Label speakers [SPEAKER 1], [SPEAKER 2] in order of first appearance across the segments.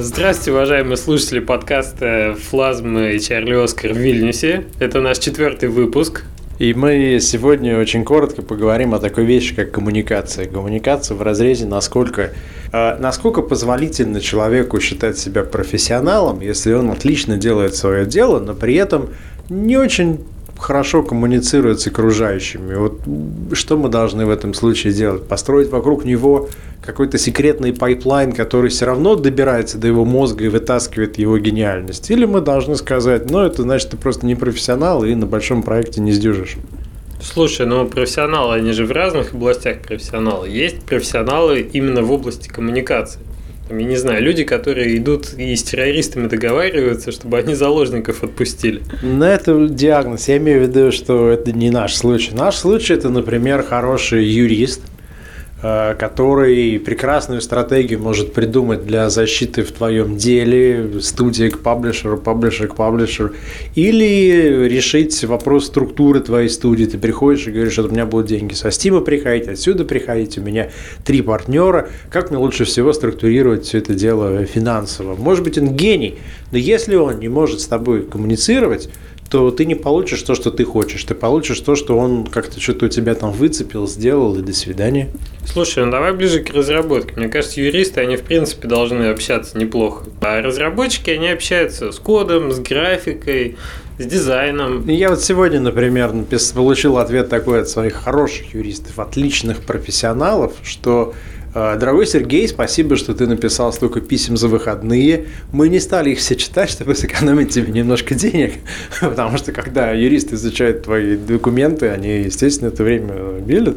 [SPEAKER 1] Здравствуйте, уважаемые слушатели подкаста «Флазмы и Чарли Оскар» в Вильнюсе. Это наш четвертый выпуск.
[SPEAKER 2] И мы сегодня очень коротко поговорим о такой вещи, как коммуникация. Коммуникация в разрезе, насколько, э, насколько позволительно человеку считать себя профессионалом, если он отлично делает свое дело, но при этом не очень хорошо коммуницирует с окружающими. Вот что мы должны в этом случае делать? Построить вокруг него какой-то секретный pipeline, который все равно добирается до его мозга и вытаскивает его гениальность? Или мы должны сказать, ну, это значит, ты просто не профессионал и на большом проекте не сдюжишь?
[SPEAKER 1] Слушай, ну профессионалы, они же в разных областях профессионалы. Есть профессионалы именно в области коммуникации. Я не знаю, люди, которые идут и с террористами договариваются, чтобы они заложников отпустили.
[SPEAKER 2] Не, это диагноз. Я имею в виду, что это не наш случай. Наш случай это, например, хороший юрист – который прекрасную стратегию может придумать для защиты в твоем деле, студия к паблишеру, паблишер к паблишеру, или решить вопрос структуры твоей студии. Ты приходишь и говоришь, что у меня будут деньги со Стима приходить, отсюда приходить, у меня три партнера, как мне лучше всего структурировать все это дело финансово. Может быть, он гений, но если он не может с тобой коммуницировать, то ты не получишь то, что ты хочешь. Ты получишь то, что он как-то что-то у тебя там выцепил, сделал, и до свидания.
[SPEAKER 1] Слушай, ну давай ближе к разработке. Мне кажется, юристы, они в принципе должны общаться неплохо. А разработчики, они общаются с кодом, с графикой, с дизайном.
[SPEAKER 2] Я вот сегодня, например, получил ответ такой от своих хороших юристов, отличных профессионалов, что Дорогой Сергей, спасибо, что ты написал столько писем за выходные. Мы не стали их все читать, чтобы сэкономить тебе немножко денег, потому что когда юристы изучают твои документы, они, естественно, это время белят.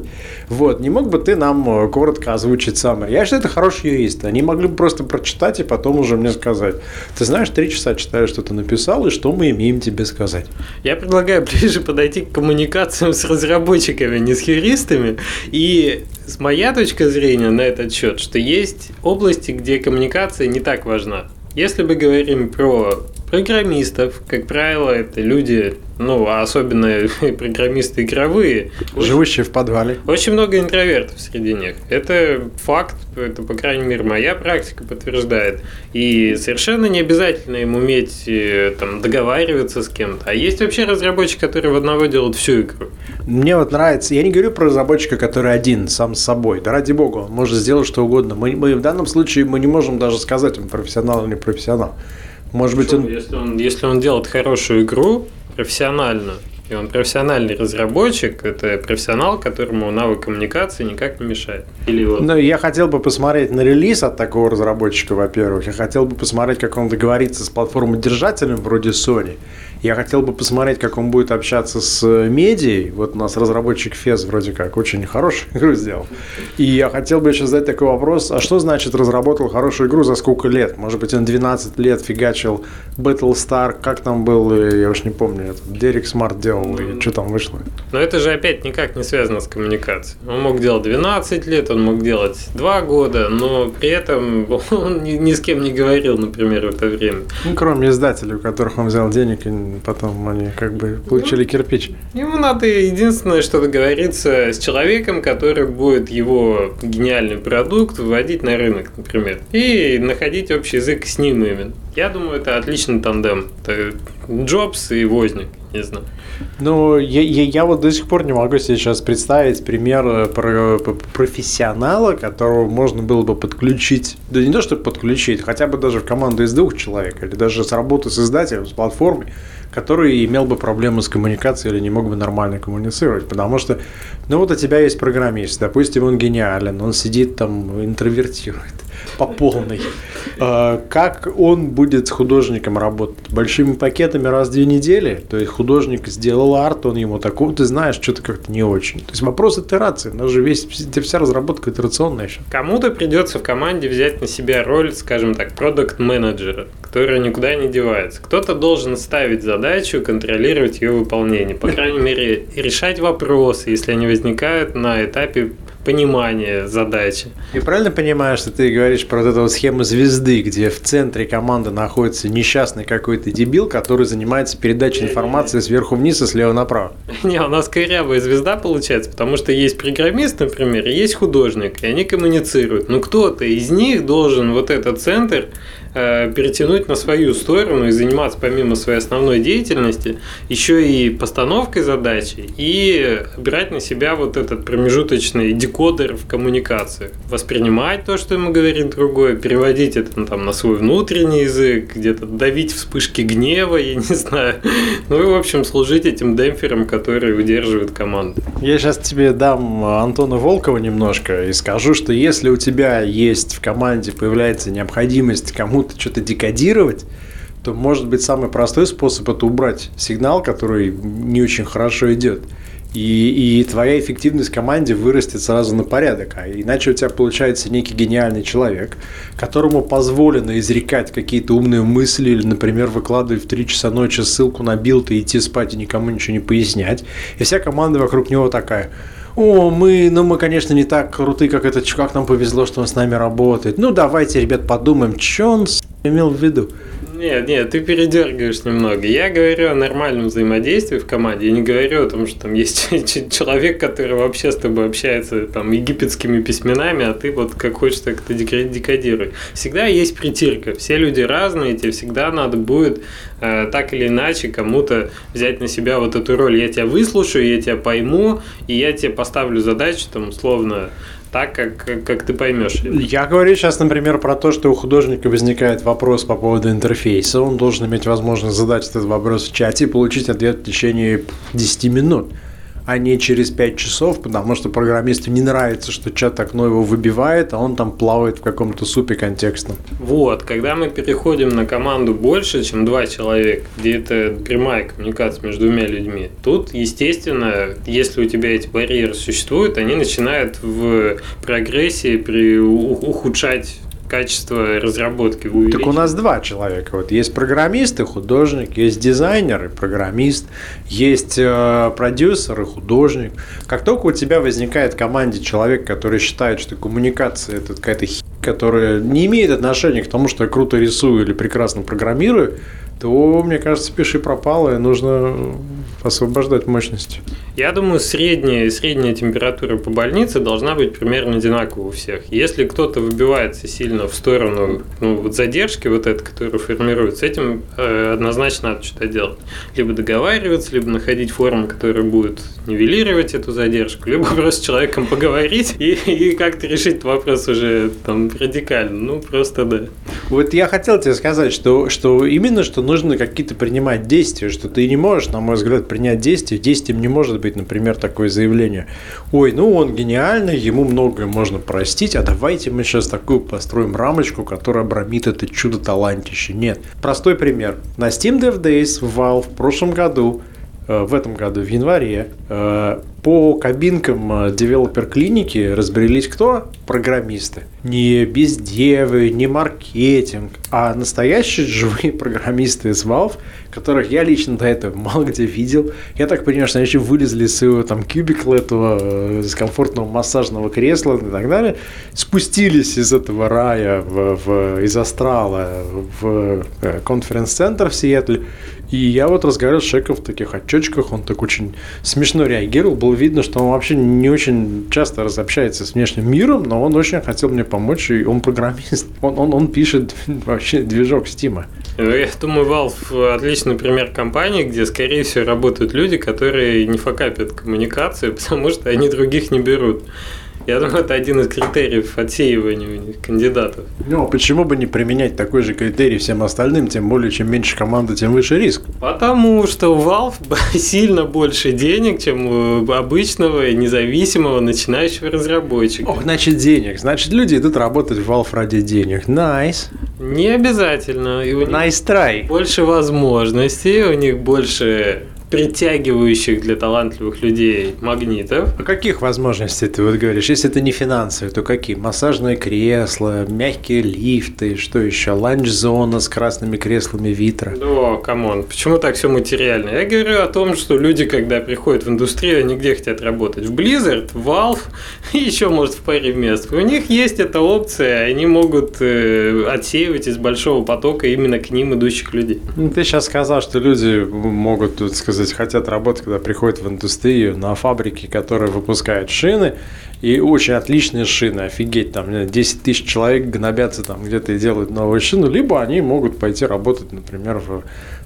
[SPEAKER 2] Вот, не мог бы ты нам э, коротко озвучить сам? Я считаю, это хорошие юристы. Они могли бы просто прочитать и потом уже мне сказать. Ты знаешь, три часа читаю, что ты написал, и что мы имеем тебе сказать.
[SPEAKER 1] Я предлагаю ближе подойти к коммуникациям с разработчиками, не с юристами. И моя точка зрения на этот счет, что есть области, где коммуникация не так важна. Если мы говорим про программистов, как правило, это люди ну, а особенно программисты игровые.
[SPEAKER 2] Живущие в подвале.
[SPEAKER 1] Очень много интровертов среди них. Это факт, это, по крайней мере, моя практика подтверждает. И совершенно не обязательно им уметь э, там, договариваться с кем-то. А есть вообще разработчики, которые в одного делают всю игру.
[SPEAKER 2] Мне вот нравится, я не говорю про разработчика, который один, сам с собой. Да ради бога, он может сделать что угодно. Мы, мы в данном случае мы не можем даже сказать, он профессионал или не профессионал. Может быть, он...
[SPEAKER 1] Если, он... если он делает хорошую игру, профессионально. И он профессиональный разработчик, это профессионал, которому навык коммуникации никак не мешает.
[SPEAKER 2] Или вот... Ну, я хотел бы посмотреть на релиз от такого разработчика, во-первых. Я хотел бы посмотреть, как он договорится с платформой-держателем вроде Sony. Я хотел бы посмотреть, как он будет общаться с медией. Вот у нас разработчик Фез вроде как очень хорошую игру сделал. И я хотел бы еще задать такой вопрос, а что значит разработал хорошую игру за сколько лет? Может быть, он 12 лет фигачил Battlestar, как там был, я уж не помню, Дерек Смарт делал, и что там вышло?
[SPEAKER 1] Но это же опять никак не связано с коммуникацией. Он мог делать 12 лет, он мог делать 2 года, но при этом он ни, ни с кем не говорил, например, в это время.
[SPEAKER 2] Ну, кроме издателей, у которых он взял денег и потом они как бы получили кирпич.
[SPEAKER 1] Ему надо единственное, что договориться с человеком, который будет его гениальный продукт выводить на рынок, например, и находить общий язык с ним именно. Я думаю, это отличный тандем. Это Джобс и Возник, не знаю.
[SPEAKER 2] Ну, я, я, я вот до сих пор не могу себе сейчас представить пример э, про, профессионала, которого можно было бы подключить, да не то, чтобы подключить, хотя бы даже в команду из двух человек, или даже с работы с издателем, с платформой, который имел бы проблемы с коммуникацией или не мог бы нормально коммуницировать. Потому что, ну вот у тебя есть программист, допустим, он гениален, он сидит там, интровертирует по полной. А, как он будет с художником работать? Большими пакетами раз в две недели? То есть художник сделал арт, он ему такой, ты знаешь, что-то как-то не очень. То есть вопрос итерации, у нас же весь, вся разработка итерационная еще.
[SPEAKER 1] Кому-то придется в команде взять на себя роль, скажем так, продукт менеджера которая никуда не девается. Кто-то должен ставить задачу, контролировать ее выполнение. По крайней мере, решать вопросы, если они возникают на этапе понимания задачи.
[SPEAKER 2] Я правильно понимаю, что ты говоришь про вот эту вот схему звезды, где в центре команды находится несчастный какой-то дебил, который занимается передачей информации сверху вниз и слева направо?
[SPEAKER 1] Не, у нас корявая звезда получается, потому что есть программист, например, и есть художник, и они коммуницируют. Но кто-то из них должен вот этот центр э, перетянуть на свою сторону и заниматься помимо своей основной деятельности еще и постановкой задачи и брать на себя вот этот промежуточный декодер в коммуникации. Воспринимать то, что ему говорит другой, переводить это ну, там, на свой внутренний язык, где-то давить вспышки гнева, я не знаю. Ну и, в общем, служить этим демпфером, который удерживает команду.
[SPEAKER 2] Я сейчас тебе дам Антона Волкова немножко и скажу, что если у тебя есть в команде появляется необходимость кому-то что-то декодировать, то может быть самый простой способ это убрать сигнал, который не очень хорошо идет. И, и твоя эффективность в команде вырастет сразу на порядок. А иначе у тебя получается некий гениальный человек, которому позволено изрекать какие-то умные мысли или, например, выкладывать в 3 часа ночи ссылку на build и идти спать и никому ничего не пояснять. И вся команда вокруг него такая – о, мы, ну мы, конечно, не так круты, как этот чувак, нам повезло, что он с нами работает. Ну, давайте, ребят, подумаем, что он имел в виду.
[SPEAKER 1] Нет, нет, ты передергиваешь немного. Я говорю о нормальном взаимодействии в команде. Я не говорю о том, что там есть человек, который вообще с тобой общается там египетскими письменами, а ты вот как хочешь, так это декодируй. Всегда есть притирка. Все люди разные, тебе всегда надо будет э, так или иначе кому-то взять на себя вот эту роль. Я тебя выслушаю, я тебя пойму, и я тебе поставлю задачу, там, условно, так, как, как, ты поймешь.
[SPEAKER 2] Я говорю сейчас, например, про то, что у художника возникает вопрос по поводу интерфейса. Он должен иметь возможность задать этот вопрос в чате и получить ответ в течение 10 минут а не через 5 часов, потому что программисту не нравится, что чат окно его выбивает, а он там плавает в каком-то супе контекстном.
[SPEAKER 1] Вот, когда мы переходим на команду больше, чем два человека, где это прямая коммуникация между двумя людьми, тут, естественно, если у тебя эти барьеры существуют, они начинают в прогрессии при ухудшать качество разработки
[SPEAKER 2] увеличить. Так у нас два человека. Вот есть программист и художник, есть дизайнер и программист, есть э, продюсер и художник. Как только у тебя возникает в команде человек, который считает, что коммуникация это какая-то хи, которая не имеет отношения к тому, что я круто рисую или прекрасно программирую, то, мне кажется, пиши пропало, и нужно освобождать мощности.
[SPEAKER 1] Я думаю, средняя, средняя температура по больнице должна быть примерно одинаковая у всех. Если кто-то выбивается сильно в сторону ну, вот задержки, вот этой, которая формируется, с этим э, однозначно надо что-то делать. Либо договариваться, либо находить форму, которая будет нивелировать эту задержку, либо просто с человеком поговорить и, и как-то решить этот вопрос уже там радикально. Ну, просто да.
[SPEAKER 2] Вот я хотел тебе сказать, что, что именно что нужно какие-то принимать действия, что ты не можешь, на мой взгляд, принять действия. Действием не может быть, например, такое заявление. Ой, ну он гениальный, ему многое можно простить, а давайте мы сейчас такую построим рамочку, которая обрамит это чудо талантище. Нет. Простой пример. На Steam Dev Days в Valve в прошлом году Э, в этом году, в январе, э, по кабинкам э, девелопер-клиники разбрелись кто? Программисты. Не бездевы, не маркетинг, а настоящие живые программисты из Valve, которых я лично до этого мало где видел. Я так понимаю, что они еще вылезли из своего там кубикла этого, из комфортного массажного кресла и так далее, спустились из этого рая в, в, из астрала в конференц-центр в Сиэтле и я вот разговаривал с человеком в таких отчетчиках, он так очень смешно реагировал. Было видно, что он вообще не очень часто разобщается с внешним миром, но он очень хотел мне помочь, и он программист. Он, он, он пишет вообще движок Стима.
[SPEAKER 1] Я думаю, Valve отличный пример компании, где, скорее всего, работают люди, которые не факапят коммуникацию, потому что они других не берут. Я думаю, это один из критериев отсеивания кандидатов.
[SPEAKER 2] Ну, а почему бы не применять такой же критерий всем остальным, тем более, чем меньше команды, тем выше риск?
[SPEAKER 1] Потому что у Valve сильно больше денег, чем у обычного независимого начинающего разработчика.
[SPEAKER 2] Ох, значит, денег. Значит, люди идут работать в Valve ради денег. Nice.
[SPEAKER 1] Не обязательно.
[SPEAKER 2] И у nice try.
[SPEAKER 1] Больше возможностей, у них больше притягивающих для талантливых людей магнитов.
[SPEAKER 2] А каких возможностей ты вот говоришь? Если это не финансовые, то какие? Массажные кресла, мягкие лифты, что еще? Ланч-зона с красными креслами Vitra.
[SPEAKER 1] Да, come on, почему так все материально? Я говорю о том, что люди, когда приходят в индустрию, они где хотят работать? В Blizzard, в Valve и еще, может, в паре мест. У них есть эта опция, они могут э, отсеивать из большого потока именно к ним идущих людей.
[SPEAKER 2] Ну, ты сейчас сказал, что люди могут, тут сказать, сказать, хотят работать, когда приходят в индустрию на фабрике, которая выпускает шины, и очень отличные шины, офигеть, там 10 тысяч человек гнобятся там где-то и делают новую шину, либо они могут пойти работать, например, в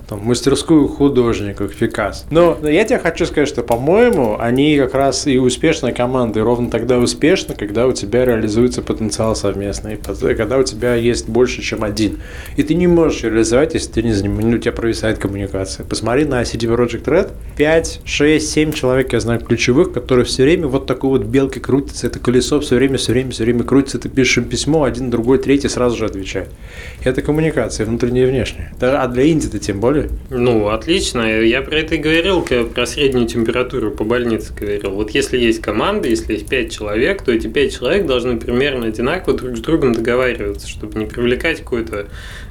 [SPEAKER 2] там, мастерскую художников, Пикас. Но я тебе хочу сказать, что, по-моему, они как раз и успешная команда, и ровно тогда успешно, когда у тебя реализуется потенциал совместный, когда у тебя есть больше, чем один. И ты не можешь реализовать, если ты не занимаешься, ну, у тебя провисает коммуникация. Посмотри на CD Project Red, 5, 6, 7 человек, я знаю, ключевых, которые все время вот такой вот белкой крутятся, это колесо все время, все время, все время крутится, ты пишешь им письмо, один, другой, третий сразу же отвечает. Это коммуникация внутренняя и внешняя. А для Индии-то тем более ли?
[SPEAKER 1] Ну, отлично. Я про это и говорил, про среднюю температуру по больнице говорил. Вот если есть команда, если есть пять человек, то эти пять человек должны примерно одинаково друг с другом договариваться, чтобы не привлекать какой-то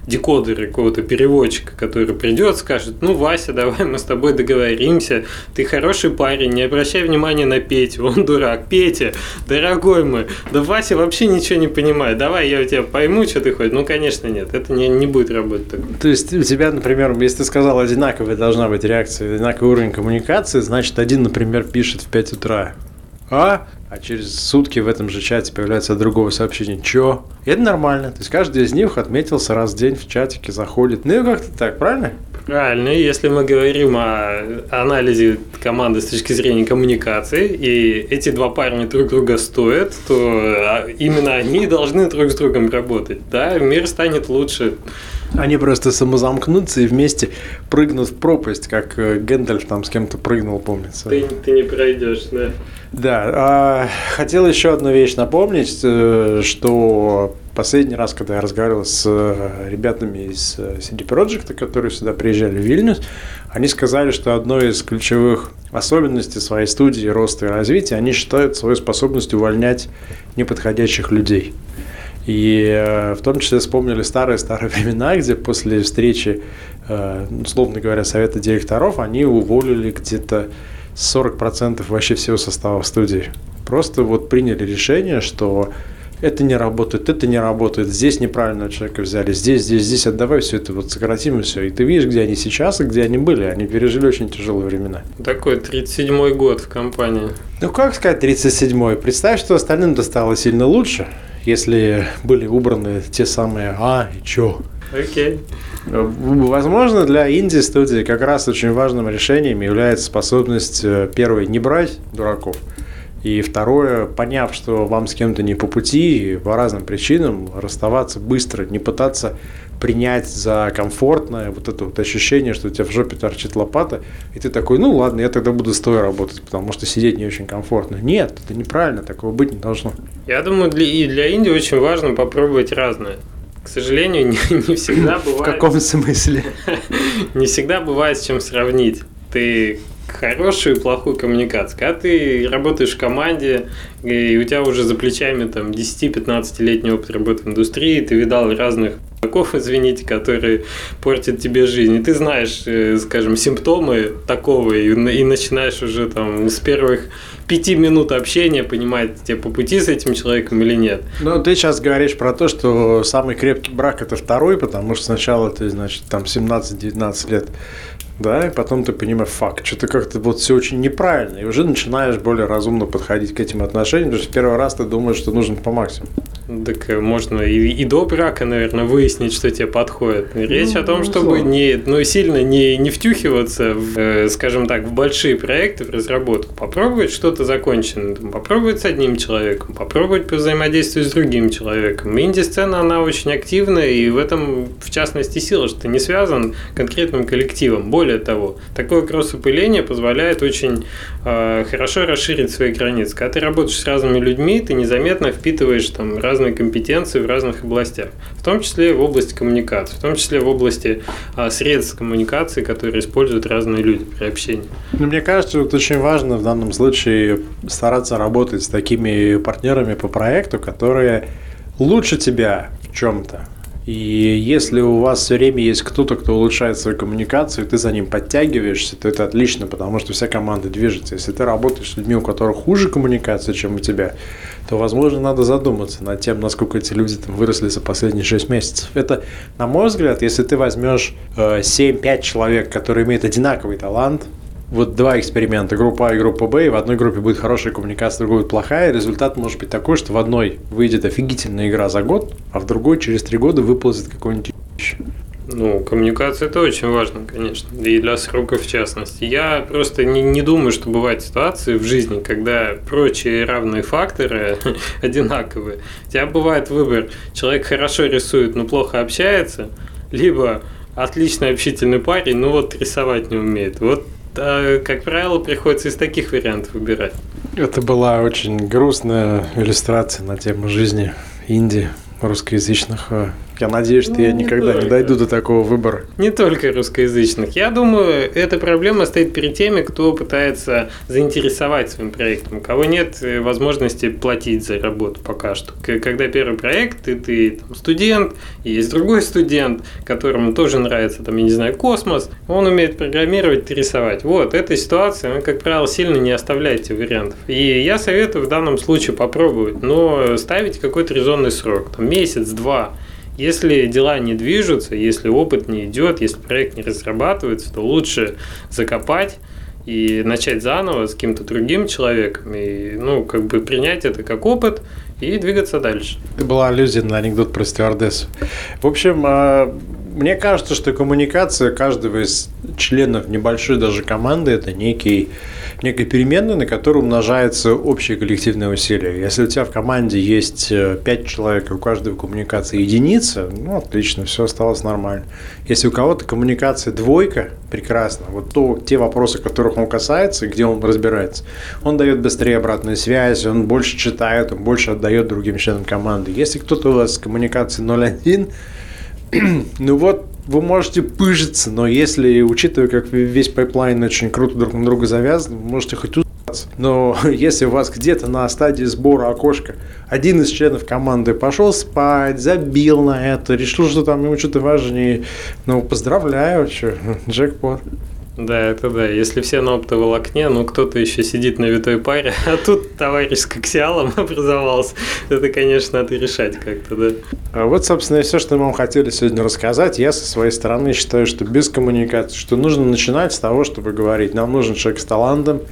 [SPEAKER 1] декодер, какого-то переводчика, который придет, скажет, ну, Вася, давай мы с тобой договоримся, ты хороший парень, не обращай внимания на Петю, он дурак. Петя, дорогой мой, да Вася вообще ничего не понимает, давай я у тебя пойму, что ты хочешь. Ну, конечно, нет, это не, не будет работать так.
[SPEAKER 2] То есть у тебя, например, если ты сказал, одинаковая должна быть реакция, одинаковый уровень коммуникации, значит, один, например, пишет в 5 утра. А? А через сутки в этом же чате появляется другого сообщение. Чё? И это нормально. То есть каждый из них отметился раз в день в чатике, заходит. Ну и как-то так, правильно?
[SPEAKER 1] Правильно. Если мы говорим о анализе команды с точки зрения коммуникации, и эти два парня друг друга стоят, то а, именно они должны друг с другом работать. Да, мир станет лучше.
[SPEAKER 2] Они просто самозамкнутся и вместе прыгнут в пропасть, как э, Гэндальф там с кем-то прыгнул, помнится.
[SPEAKER 1] Ты, ты не пройдешь, да.
[SPEAKER 2] Да. А, хотел еще одну вещь напомнить, э, что последний раз, когда я разговаривал с э, ребятами из CD Projekt, которые сюда приезжали в Вильнюс, они сказали, что одной из ключевых особенностей своей студии роста и развития, они считают свою способность увольнять неподходящих людей. И э, в том числе вспомнили старые-старые времена, где после встречи, э, условно говоря, совета директоров, они уволили где-то 40% вообще всего состава студии. Просто вот приняли решение, что это не работает, это не работает, здесь неправильного человека взяли, здесь, здесь, здесь, отдавай все это, вот сократим и все. И ты видишь, где они сейчас и где они были. Они пережили очень тяжелые времена.
[SPEAKER 1] Такой 37-й год в компании.
[SPEAKER 2] Ну, как сказать 37-й? Представь, что остальным достало сильно лучше если были убраны те самые «а» и «чё».
[SPEAKER 1] Окей.
[SPEAKER 2] Okay. Возможно, для инди-студии как раз очень важным решением является способность, э, первое, не брать дураков, и второе, поняв, что вам с кем-то не по пути, по разным причинам, расставаться быстро, не пытаться принять за комфортное вот это вот ощущение, что у тебя в жопе торчит лопата, и ты такой, ну ладно, я тогда буду стоя работать, потому что сидеть не очень комфортно. Нет, это неправильно, такого быть не должно.
[SPEAKER 1] Я думаю, для, и для Индии очень важно попробовать разное. К сожалению, не, не всегда бывает...
[SPEAKER 2] В каком смысле?
[SPEAKER 1] Не всегда бывает с чем сравнить. Ты хорошую и плохую коммуникацию. Когда ты работаешь в команде, и у тебя уже за плечами там 10-15-летний опыт работы в индустрии, ты видал разных игроков, извините, которые портят тебе жизнь. И ты знаешь, э, скажем, симптомы такого, и, и начинаешь уже там с первых пяти минут общения понимать, тебе по пути с этим человеком или нет.
[SPEAKER 2] Ну, ты сейчас говоришь про то, что самый крепкий брак это второй, потому что сначала ты, значит, там 17-19 лет да, и потом ты понимаешь, факт, что-то как-то вот все очень неправильно, и уже начинаешь более разумно подходить к этим отношениям, потому что первый раз ты думаешь, что нужно по максимуму.
[SPEAKER 1] Так э, можно и, и до брака, наверное, выяснить, что тебе подходит. Речь ну, о том, ну, чтобы не, ну, сильно не, не втюхиваться, в, э, скажем так, в большие проекты, в разработку. Попробовать что-то законченное. Попробовать с одним человеком, попробовать взаимодействовать с другим человеком. Инди-сцена, она очень активная, и в этом, в частности, сила, что ты не связан конкретным коллективом. Более того, такое кросс-опыление позволяет очень э, хорошо расширить свои границы. Когда ты работаешь с разными людьми, ты незаметно впитываешь там разные компетенции в разных областях, в том числе в области коммуникации, в том числе в области э, средств коммуникации, которые используют разные люди при общении.
[SPEAKER 2] Ну, мне кажется, вот очень важно в данном случае стараться работать с такими партнерами по проекту, которые лучше тебя в чем-то. И если у вас все время есть кто-то, кто улучшает свою коммуникацию, и ты за ним подтягиваешься, то это отлично, потому что вся команда движется. Если ты работаешь с людьми, у которых хуже коммуникация, чем у тебя, то, возможно, надо задуматься над тем, насколько эти люди там выросли за последние 6 месяцев. Это, на мой взгляд, если ты возьмешь э, 7-5 человек, которые имеют одинаковый талант, вот два эксперимента, группа А и группа Б, и в одной группе будет хорошая коммуникация, в другой будет плохая, результат может быть такой, что в одной выйдет офигительная игра за год, а в другой через три года выползет какой-нибудь
[SPEAKER 1] ну, коммуникация это очень важно, конечно, и для срока в частности. Я просто не, не думаю, что бывают ситуации в жизни, когда прочие равные факторы одинаковые. У тебя бывает выбор, человек хорошо рисует, но плохо общается, либо отличный общительный парень, но вот рисовать не умеет. Вот а, как правило, приходится из таких вариантов выбирать.
[SPEAKER 2] Это была очень грустная иллюстрация на тему жизни Индии русскоязычных э, я надеюсь, что ну, я никогда не, не дойду до такого выбора.
[SPEAKER 1] Не только русскоязычных. Я думаю, эта проблема стоит перед теми, кто пытается заинтересовать своим проектом, у кого нет э, возможности платить за работу пока что. Когда первый проект, и ты там, студент, и есть другой студент, которому тоже нравится, там, я не знаю, космос, он умеет программировать и рисовать. Вот, эта ситуация, как правило, сильно не оставляйте вариантов. И я советую в данном случае попробовать, но ставить какой-то резонный срок, там, месяц, два, если дела не движутся, если опыт не идет, если проект не разрабатывается, то лучше закопать и начать заново с каким-то другим человеком, и, ну, как бы принять это как опыт и двигаться дальше.
[SPEAKER 2] Это была аллюзия на анекдот про стюардессу. В общем, а, мне кажется, что коммуникация каждого из членов небольшой даже команды – это некий некой переменной, на которой умножается общее коллективное усилие. Если у тебя в команде есть 5 э, человек, у каждого коммуникация единица, ну, отлично, все осталось нормально. Если у кого-то коммуникация двойка, прекрасно. Вот то, те вопросы, которых он касается, где он разбирается, он дает быстрее обратную связь, он больше читает, он больше отдает другим членам команды. Если кто-то у вас с коммуникацией 0.1, ну вот вы можете пыжиться, но если, учитывая, как весь pipeline очень круто друг на друга завязан, вы можете хоть усраться. Но если у вас где-то на стадии сбора окошка один из членов команды пошел спать, забил на это, решил, что там ему что-то важнее, ну, поздравляю, что, джекпот.
[SPEAKER 1] Да, это да. Если все на оптоволокне, ну кто-то еще сидит на витой паре, а тут товарищ с коксиалом образовался. Это, конечно, надо решать как-то, да.
[SPEAKER 2] А вот, собственно, и все, что мы вам хотели сегодня рассказать. Я со своей стороны считаю, что без коммуникации, что нужно начинать с того, чтобы говорить. Нам нужен человек с талантом,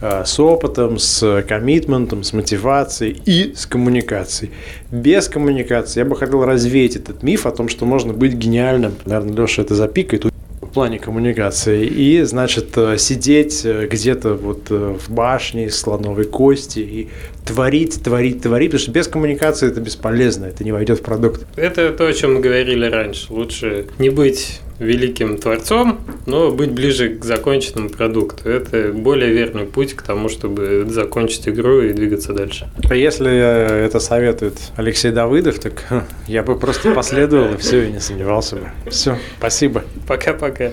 [SPEAKER 2] э, с опытом, с коммитментом, с мотивацией и с коммуникацией. Без коммуникации я бы хотел развеять этот миф о том, что можно быть гениальным. Наверное, Леша это запикает, плане коммуникации. И, значит, э, сидеть э, где-то вот э, в башне из слоновой кости и творить, творить, творить, потому что без коммуникации это бесполезно, это не войдет в продукт.
[SPEAKER 1] Это то, о чем мы говорили раньше. Лучше не быть великим творцом, но быть ближе к законченному продукту. Это более верный путь к тому, чтобы закончить игру и двигаться дальше.
[SPEAKER 2] А если это советует Алексей Давыдов, так я бы просто последовал и все, и не сомневался бы. Все, спасибо.
[SPEAKER 1] Пока-пока.